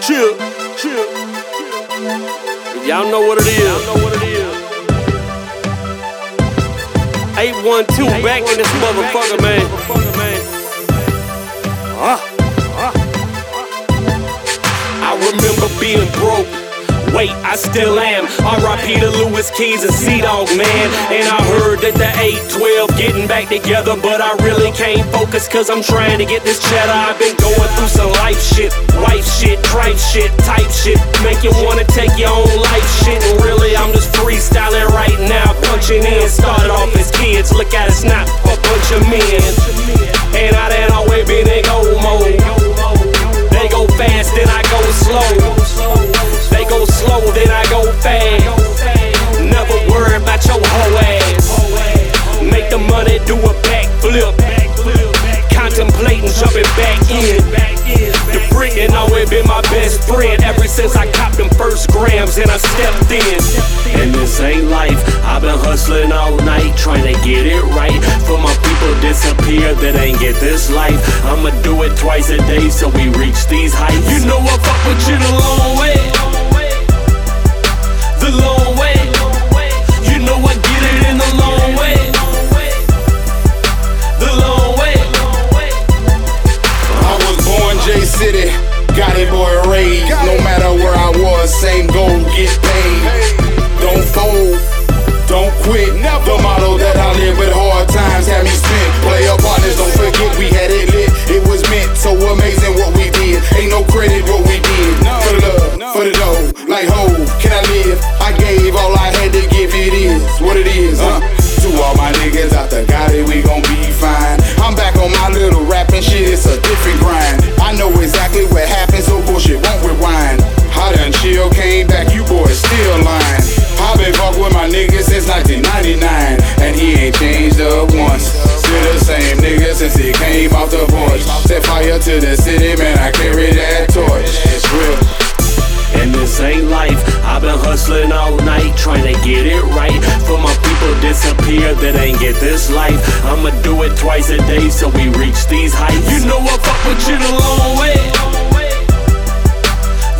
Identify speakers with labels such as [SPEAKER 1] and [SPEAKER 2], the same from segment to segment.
[SPEAKER 1] Chill, chill. If y'all know what it is. Eight one two back in this motherfucker, man. Ah, ah. I remember being broke. Wait, I still am. R.I.P. to Lewis Keys and Sea Dog, man. And I heard that the 812 getting back together, but I really can't focus cause I'm trying to get this cheddar. I've been going through some life shit, wife shit, tripe shit, type shit. Make you wanna take your own life shit. And really, I'm just freestyling right now, punching in. Started off as kids, look at us now, a bunch of men. Then I go fast. Never worry about your whole ass. Make the money do a backflip. Contemplating jumping back in. The brick and always been my best friend ever since I copped them first grams and I stepped in. And this ain't life. I've been hustling all night trying to get it right. For my people disappear that ain't get this life. I'ma do it twice a day so we reach these heights. You know I fuck with you the long way. The long way. You know I get it in the long way. The long way.
[SPEAKER 2] I was born J City, got it boy raised. No matter where I was, same goal, get same nigga since he came off the porch. Set fire to the city, man, I carry that torch. It's real.
[SPEAKER 1] And this ain't life. I've been hustling all night trying to get it right. For my people disappear that ain't get this life. I'ma do it twice a day so we reach these heights. You know I fuck with you the long way.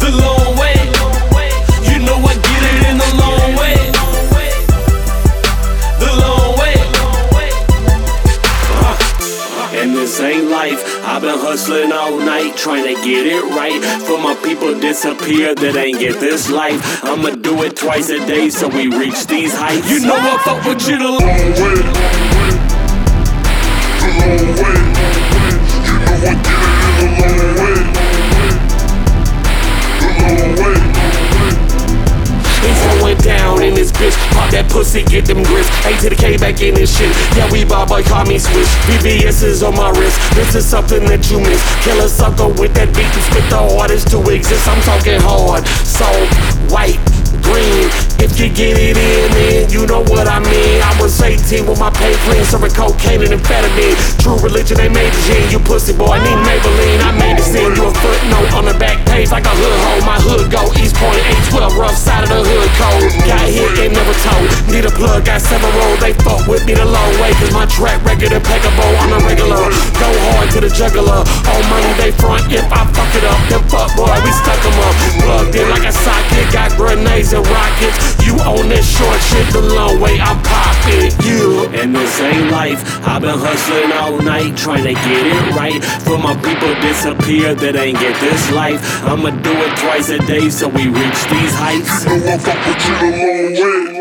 [SPEAKER 1] The long way. This ain't life. I've been hustling all night trying to get it right. For my people disappear that ain't get this life. I'ma do it twice a day so we reach these heights. You know I fuck with you the long way.
[SPEAKER 3] The long way.
[SPEAKER 1] Down in this bitch. Pop that pussy, get them grits. A to the K back in this shit. Yeah, we ball boy, call me switch. VVS is on my wrist. This is something that you miss. Kill a sucker with that beat to spit the hardest to exist. I'm talking hard, so white, green. If you get it in, then you know what I mean. I was 18 with my pay clean, serving cocaine and amphetamine. True religion, the gene. You pussy boy, I need Maybelline. I Got several. They fuck with me the long way, cause my track record impeccable. I'm a regular. Go hard to the juggler. All money they front if I fuck it up. Then fuck boy, we stuck stuck 'em up. Plugged in like a socket, got grenades and rockets. You own this short shit the long way, I'm poppin' you. And this ain't life. I've been hustling all night trying to get it right. For my people disappear that ain't get this life. I'ma do it twice a day so we reach these heights.
[SPEAKER 3] You know I fuck with you the long way.